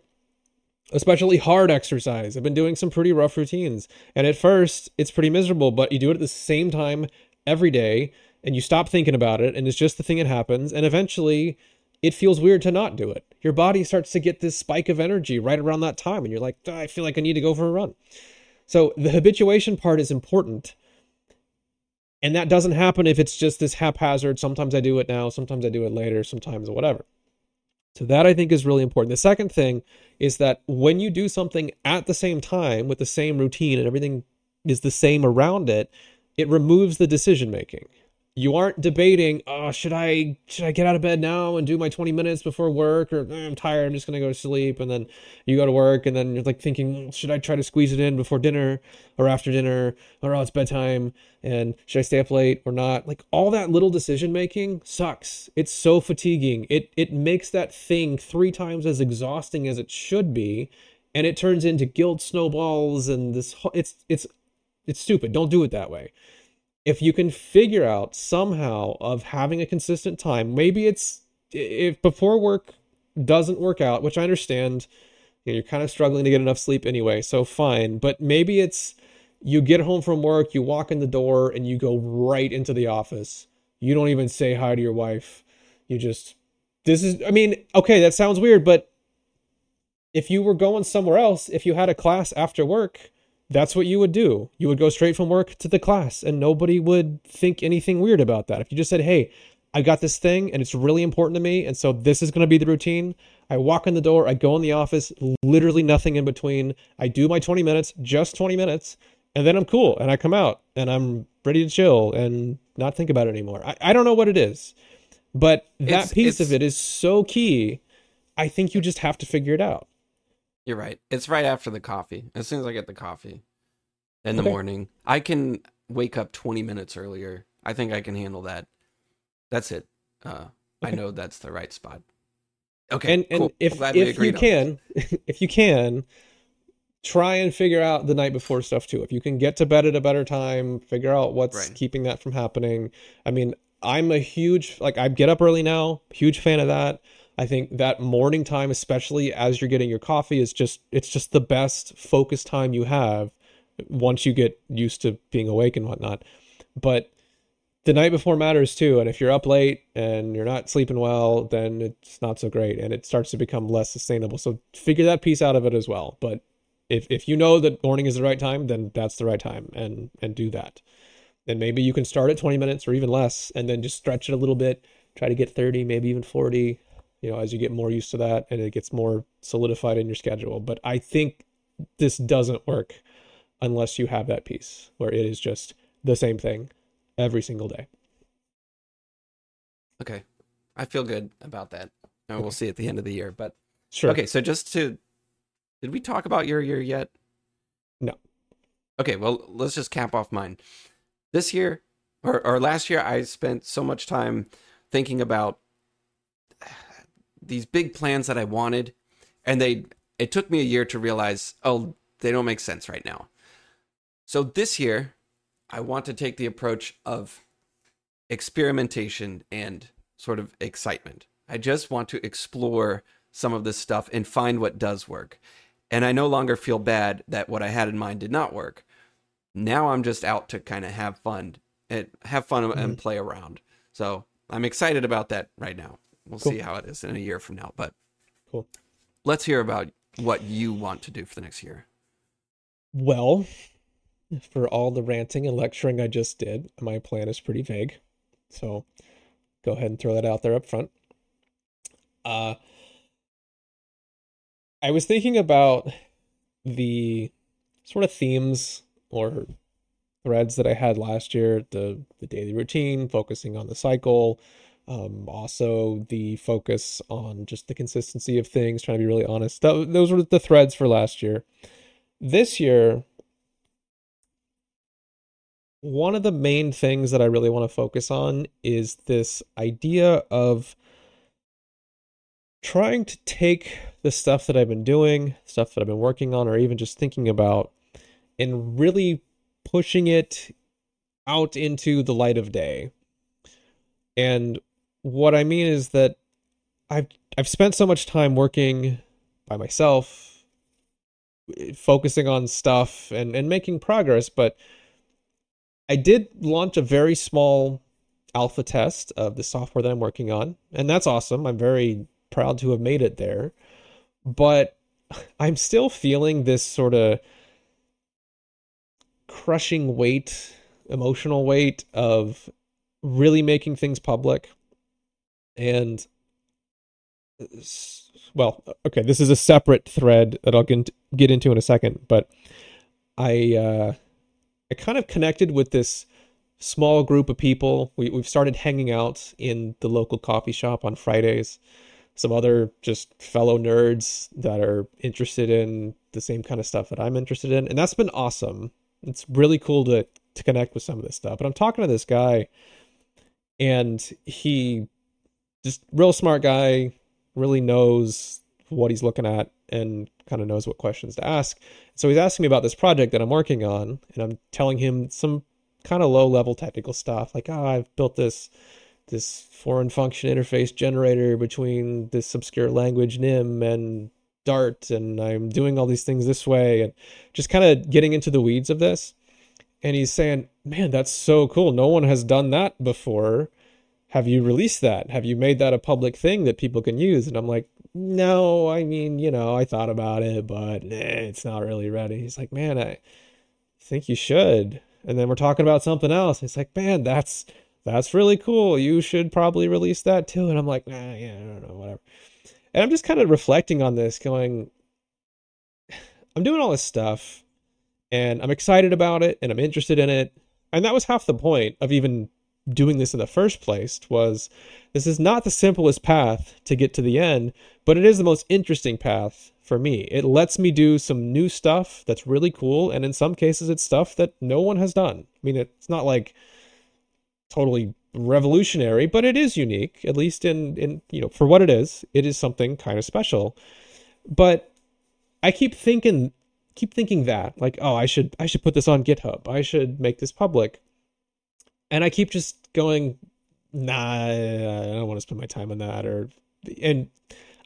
Especially hard exercise. I've been doing some pretty rough routines. And at first, it's pretty miserable, but you do it at the same time every day and you stop thinking about it and it's just the thing that happens and eventually it feels weird to not do it. Your body starts to get this spike of energy right around that time and you're like, "Ah, I feel like I need to go for a run. So the habituation part is important. And that doesn't happen if it's just this haphazard. Sometimes I do it now, sometimes I do it later, sometimes whatever. So that I think is really important. The second thing is that when you do something at the same time with the same routine and everything is the same around it, it removes the decision making. You aren't debating, oh, should I should I get out of bed now and do my 20 minutes before work or "Eh, I'm tired, I'm just going to go to sleep and then you go to work and then you're like thinking, should I try to squeeze it in before dinner or after dinner or oh, it's bedtime and should I stay up late or not? Like all that little decision making sucks. It's so fatiguing. It it makes that thing 3 times as exhausting as it should be and it turns into guilt snowballs and this it's it's it's stupid. Don't do it that way if you can figure out somehow of having a consistent time maybe it's if before work doesn't work out which i understand you know, you're kind of struggling to get enough sleep anyway so fine but maybe it's you get home from work you walk in the door and you go right into the office. You don't even say hi to your wife. You just this is i mean okay that sounds weird but if you were going somewhere else if you had a class after work that's what you would do. You would go straight from work to the class and nobody would think anything weird about that. If you just said, "Hey, I got this thing and it's really important to me, and so this is going to be the routine." I walk in the door, I go in the office, literally nothing in between. I do my 20 minutes, just 20 minutes, and then I'm cool and I come out and I'm ready to chill and not think about it anymore. I, I don't know what it is, but that It's- piece it's- of it is so key. I think you just have to figure it out. You're right. It's right after the coffee. As soon as I get the coffee in the Okay. morning, I can wake up 20 minutes earlier. I think I can handle that. That's it. Uh, I know that's the right spot. Okay. and and if I'm glad we if you can [LAUGHS] if you can try and figure out the night before stuff too if you can get to bed at a better time figure out what's Right. keeping that from happening i mean i'm a huge like i get up early now huge fan of that i think that morning time especially as you're getting your coffee is just it's just the best focus time you have once you get used to being awake and whatnot. But the night before matters too and if you're up late and you're not sleeping well then it's not so great and it starts to become less sustainable. So figure that piece out of it as well. But if if you know that morning is the right time then that's the right time and and do that. And maybe you can start at 20 minutes or even less and then just stretch it a little bit try to get 30 maybe even 40 you know as you get more used to that and it gets more solidified in your schedule but i think this doesn't work unless you have that piece where it is just the same thing every single day Okay. I feel good about that. And we'll see at the end of the year. But sure okay, so just to did we talk about your year yet? No. Okay, well, let's just cap off mine. This year or or last year I spent so much time thinking about these big plans that I wanted and they it took me a year to realize, oh, they don't make sense right now. So this year I want to take the approach of experimentation and sort of excitement. I just want to explore some of this stuff and find what does work. And I no longer feel bad that what I had in mind did not work. Now I'm just out to kind of eh, have fun and have fun and play around. So I'm excited about that right now. We'll Cool. see how it is in a year from now. But Cool. let's hear about what you want to do for the next year. Well, for all the ranting and lecturing I just did, my plan is pretty vague. So go ahead and throw that out there up front. Uh I was thinking about the sort of themes or threads that I had last year, the the daily routine, focusing on the cycle, um, also the focus on just the consistency of things, trying to be really honest. Tho- those were the threads for last year. This year, one of the main things that I really want to focus on is this idea of trying to take the stuff that I've been doing, stuff that I've been working on, or even just thinking about, and really pushing it out into the light of day. And what I mean is that I've I've spent so much time working by myself, focusing on stuff and and making progress, but I did launch a very small alpha test of the software that I'm working on, and that's awesome. I'm very proud to have made it there. But I'm still feeling this sort of crushing weight, emotional weight of really making things public. And well, okay, this is a separate thread that I'll get into in a second, but I uh I kind of connected with this small group of people. We we've started hanging out in the local coffee shop on Fridays. Some other just fellow nerds that are interested in the same kind of stuff that I'm interested in, and that's been awesome. It's really cool to to connect with some of this stuff. But I'm talking to this guy, and he just real smart guy, really knows what he's looking at and kind of knows what questions to ask. So he's asking me about this project that I'm working on, and I'm telling him some kind of low level technical stuff, like, oh, I've built this this foreign function interface generator between this obscure language NIM and Dart, and I'm doing all these things this way, and just kind of getting into the weeds of this. And he's saying, Man, that's so cool. No one has done that before. Have you released that? Have you made that a public thing that people can use? And I'm like, No, I mean, you know, I thought about it, but eh, it's not really ready. He's like, Man, I think you should. And then we're talking about something else. It's like, man, that's that's really cool. You should probably release that too. And I'm like, nah, yeah, I don't know, whatever. And I'm just kind of reflecting on this, going, I'm doing all this stuff and I'm excited about it and I'm interested in it. And that was half the point of even doing this in the first place was this is not the simplest path to get to the end, but it is the most interesting path for me. It lets me do some new stuff that's really cool. And in some cases, it's stuff that no one has done. I mean, it's not like totally revolutionary, but it is unique, at least in in you know for what it is. It is something kind of special. But I keep thinking, keep thinking that like, oh, I should I should put this on GitHub. I should make this public. And I keep just going, nah, I don't want to spend my time on that. Or and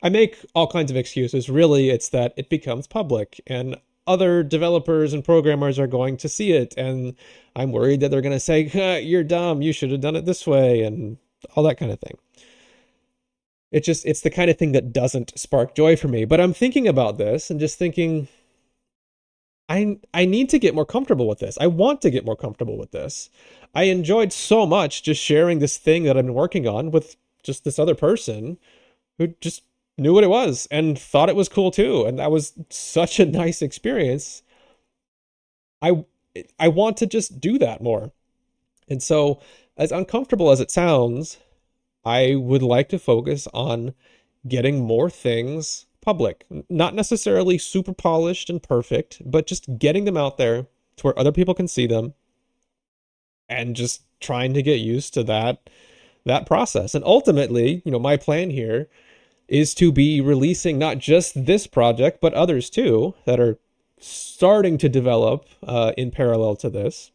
I make all kinds of excuses. Really, it's that it becomes public, and other developers and programmers are going to see it and i'm worried that they're going to say you're dumb you should have done it this way and all that kind of thing it just it's the kind of thing that doesn't spark joy for me but i'm thinking about this and just thinking i i need to get more comfortable with this. I want to get more comfortable with this. I enjoyed so much just sharing this thing that i've been working on with just this other person who just knew what it was and thought it was cool too. And that was such a [LAUGHS] nice experience. I i want to just do that more. And so as uncomfortable as it sounds i would like to focus on getting more things public not necessarily super polished and perfect but just getting them out there to where other people can see them and just trying to get used to that that process and ultimately you know my plan here is to be releasing not just this project, but others too that are starting to develop uh, in parallel to this.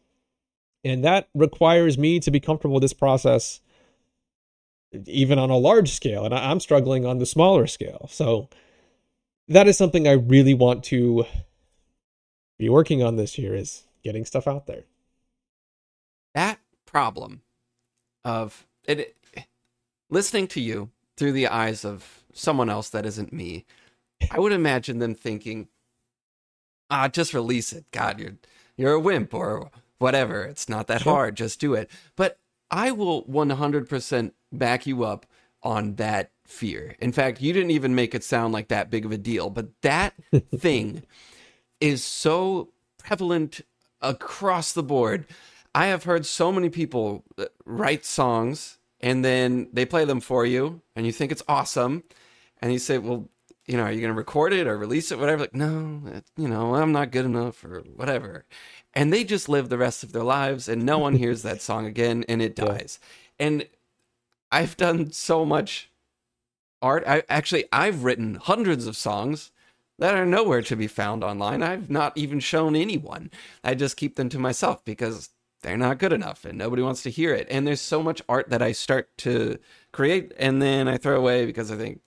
And that requires me to be comfortable with this process, even on a large scale. And I'm struggling on the smaller scale. So that is something I really want to be working on this year is getting stuff out there. That problem of it, listening to you through the eyes of someone else that isn't me, I would imagine them thinking, "Ah, just release it. God, you're you're a wimp or whatever. It's not that hard. Just do it." But I will 100% back you up on that fear. In fact, you didn't even make it sound like that big of a deal, but that [LAUGHS] thing is so prevalent across the board. I have heard so many people uh, write songs and then they play them for you and you think it's awesome and you say, well, you know, are you going to record it or release it, whatever? Like, no, you know, I'm not good enough or whatever. And they just live the rest of their lives and no one [LAUGHS] hears that song again and it dies. And I've done so much art. I actually, I've written hundreds of songs that are nowhere to be found online. I've not even shown anyone. I just keep them to myself because they're not good enough and nobody wants to hear it. And there's so much art that I start to create and then I throw away because I think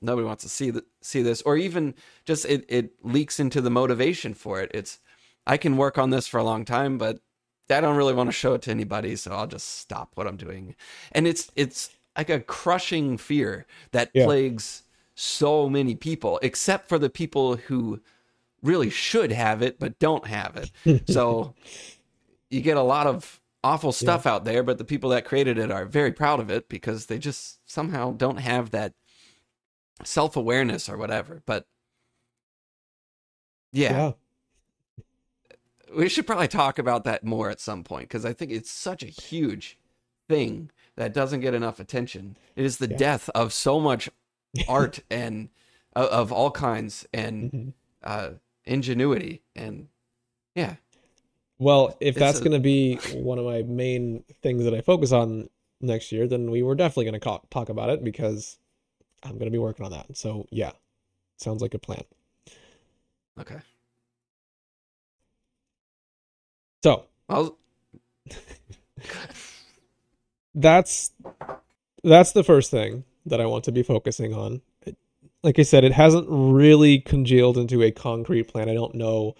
nobody wants to see the, see this or even just it it leaks into the motivation for it it's i can work on this for a long time but i don't really want to show it to anybody so i'll just stop what i'm doing and it's it's like a crushing fear that yeah. plagues so many people except for the people who really should have it but don't have it [LAUGHS] so you get a lot of awful stuff yeah. out there but the people that created it are very proud of it because they just somehow don't have that self awareness or whatever. But yeah. yeah. We should probably talk about that more at some point because I think it's such a huge thing that doesn't get enough attention. It is the yeah. death of so much [LAUGHS] art and uh, of all kinds and mm-hmm. uh, ingenuity and yeah. Well, if it's that's a... going to be one of my main things that I focus on next year, then we were definitely going to talk about it because I'm going to be working on that. So, yeah, sounds like a plan. Okay. So, I'll... [LAUGHS] that's that's the first thing that I want to be focusing on. like I said, it hasn't really congealed into a concrete plan. I don't know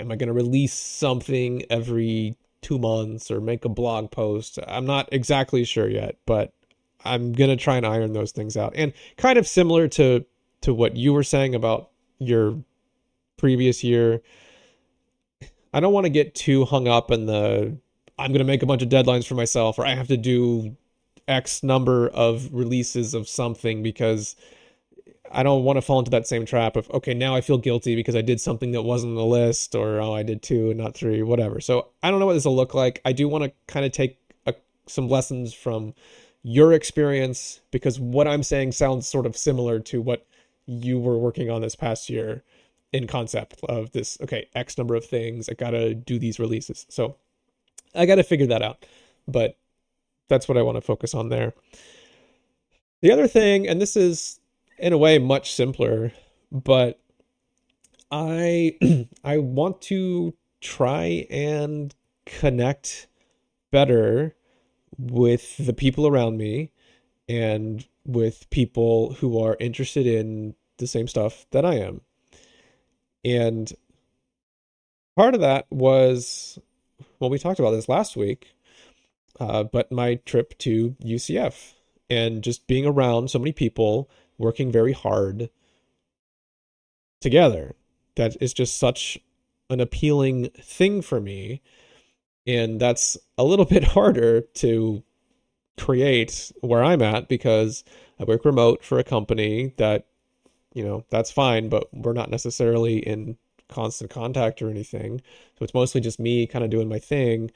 am I going to release something every 2 months or make a blog post? I'm not exactly sure yet, but I'm gonna try and iron those things out. And kind of similar to to what you were saying about your previous year, I don't want to get too hung up in the I'm going to make a bunch of deadlines for myself or I have to do X number of releases of something because I don't want to fall into that same trap of okay, now I feel guilty because I did something that wasn't on the list or oh, I did two and not three, whatever. So I don't know what this will look like. I do want to kind of take a, some lessons from your experience because what I'm saying sounds sort of similar to what you were working on this past year in concept of this okay x number of things i gotta do these releases so i gotta figure that out but that's what i want to focus on there the other thing and this is in a way much simpler but i [CLEARS THROAT] i want to try and connect better with the people around me and with people who are interested in the same stuff that I am. And part of that was, well, we talked about this last week, uh, but my trip to UCF and just being around so many people working very hard together. That is just such an appealing thing for me. And that's a little [LAUGHS] bit harder to create where I'm at because I work remote for a company that, you know, that's fine, but we're not necessarily in constant contact or anything. So it's mostly just me kind of doing my thing.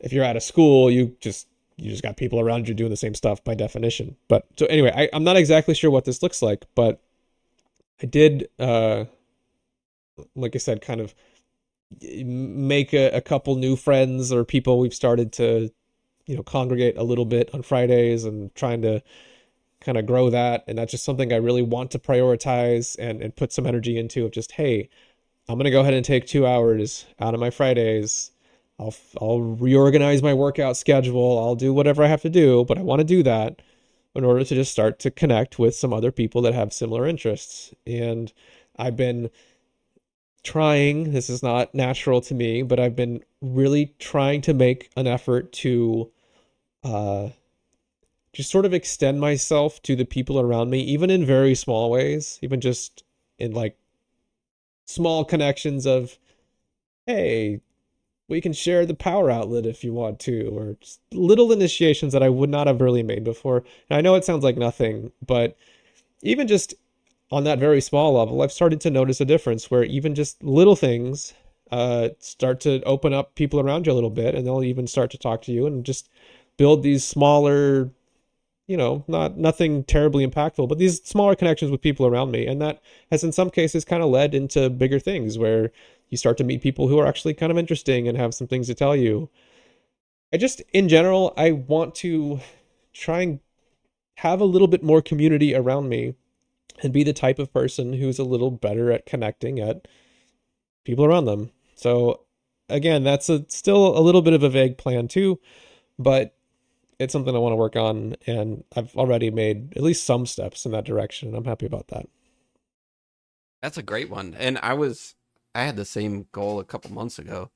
If you're at a school, you just you just got people around you doing the same stuff by definition. But so anyway, I, I'm not exactly sure what this looks like, but I did uh like I said, kind of make a, a couple new friends or people we've started to you know congregate a little bit on Fridays and trying to kind of grow that and that's just something I really want to prioritize and and put some energy into of just hey I'm going to go ahead and take 2 hours out of my Fridays. I'll I'll reorganize my workout schedule. I'll do whatever I have to do but I want to do that in order to just start to connect with some other people that have similar interests. And I've been trying this is not natural to me but I've been really trying to make an effort to uh, just sort of extend myself to the people around me, even in very small ways, even just in like small connections of, hey, we can share the power outlet if you want to, or little initiations that I would not have really made before. And I know it sounds like nothing, but even just on that very small level, I've started to notice a difference where even just little things uh, start to open up people around you a little bit, and they'll even start to talk to you and just build these smaller you know not nothing terribly impactful but these smaller connections with people around me. And that has in some cases kind of led into bigger things where you start to meet people who are actually kind of interesting and have some things to tell you. I just in general i want to try and have a little bit more community around me and be the type of person who's a little better at connecting at people around them. So again that's a still a little bit of a vague plan too but it's something I want to work on, and I've already made at least some steps in that direction. and I'm happy about that. That's a great one. And I was, I had the same goal a couple months ago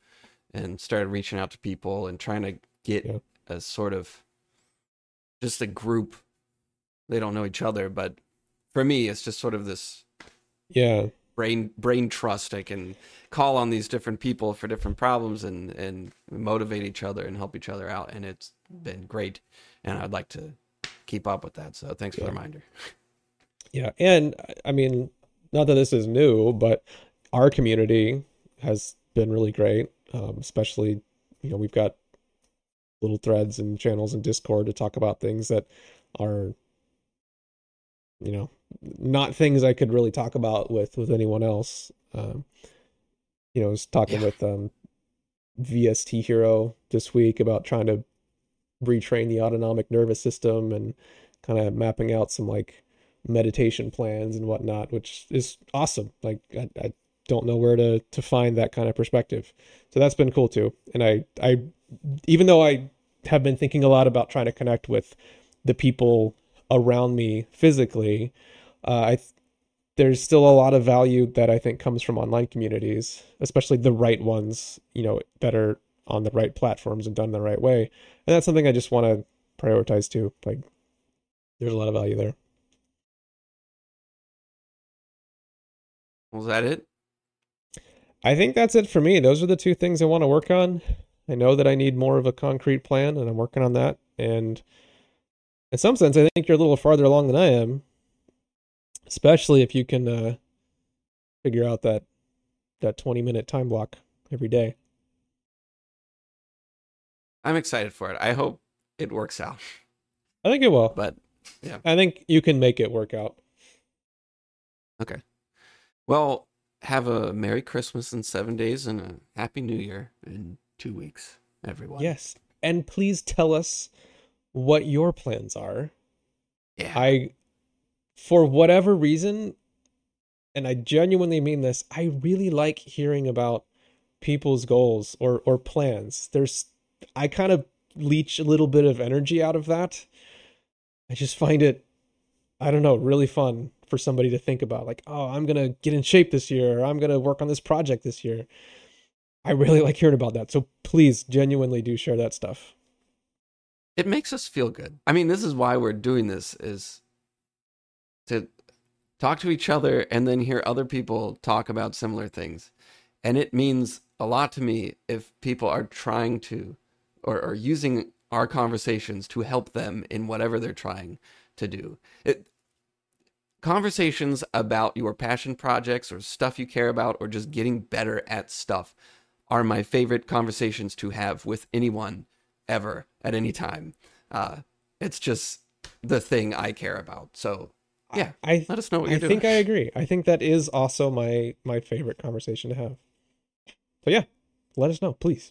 and started reaching out to people and trying to get yeah. a sort of just a group. They don't know each other, but for me, it's just sort of this. Yeah. Brain brain trust. I can call on these different people for different problems and and motivate each other and help each other out. And it's been great, and I'd like to keep up with that. So thanks yeah. for the reminder. Yeah, and I mean, not that this is new, but our community has been really great. Um, especially, you know, we've got little threads and channels and Discord to talk about things that are, you know, not things I could really talk about with with anyone else. Um, you know, I was talking yeah. with um, VST Hero this week about trying to retrain the autonomic nervous system and kind of mapping out some like meditation plans and whatnot, which is awesome. Like I, I don't know where to to find that kind of perspective. So that's been cool too. And I I even though I have been thinking a lot about trying to connect with the people around me physically, uh, I there's still a lot of value that I think comes from online communities, especially the right ones, you know, that are on the right platforms and done the right way. And that's something I just want to prioritize too. Like there's a lot of value there. Was that it? I think that's it for me. Those are the two things I want to work on. I know that I need more of a concrete plan, and I'm working on that. And in some sense, I think you're a little farther along than I am, especially if you can uh, figure out that that 20 minute time block every day. I'm excited for it. I hope it works out. I think it will. But yeah. I think you can make it work out. Okay. Well, have a Merry Christmas in seven days and a Happy New Year in two weeks, everyone. Yes. And please tell us what your plans are. Yeah. I, for whatever reason, and I genuinely mean this, I really like hearing about people's goals or or plans. There's I kind of leech a little bit of energy out of that. I just find it I don't know, really fun for somebody to think about like, "Oh, I'm going to get in shape this year or I'm going to work on this project this year." I really like hearing about that. So please genuinely do share that stuff. It makes us feel good. I mean, this is why we're doing this is to talk to each other and then hear other people talk about similar things. And it means a lot to me if people are trying to or, or using our conversations to help them in whatever they're trying to do. It, conversations about your passion projects or stuff you care about or just getting better at stuff are my favorite conversations to have with anyone ever at any time. Uh, it's just the thing I care about. So yeah, I, let us know what you're I doing. think I agree. I think that is also my my favorite conversation to have. So yeah, let us know, please.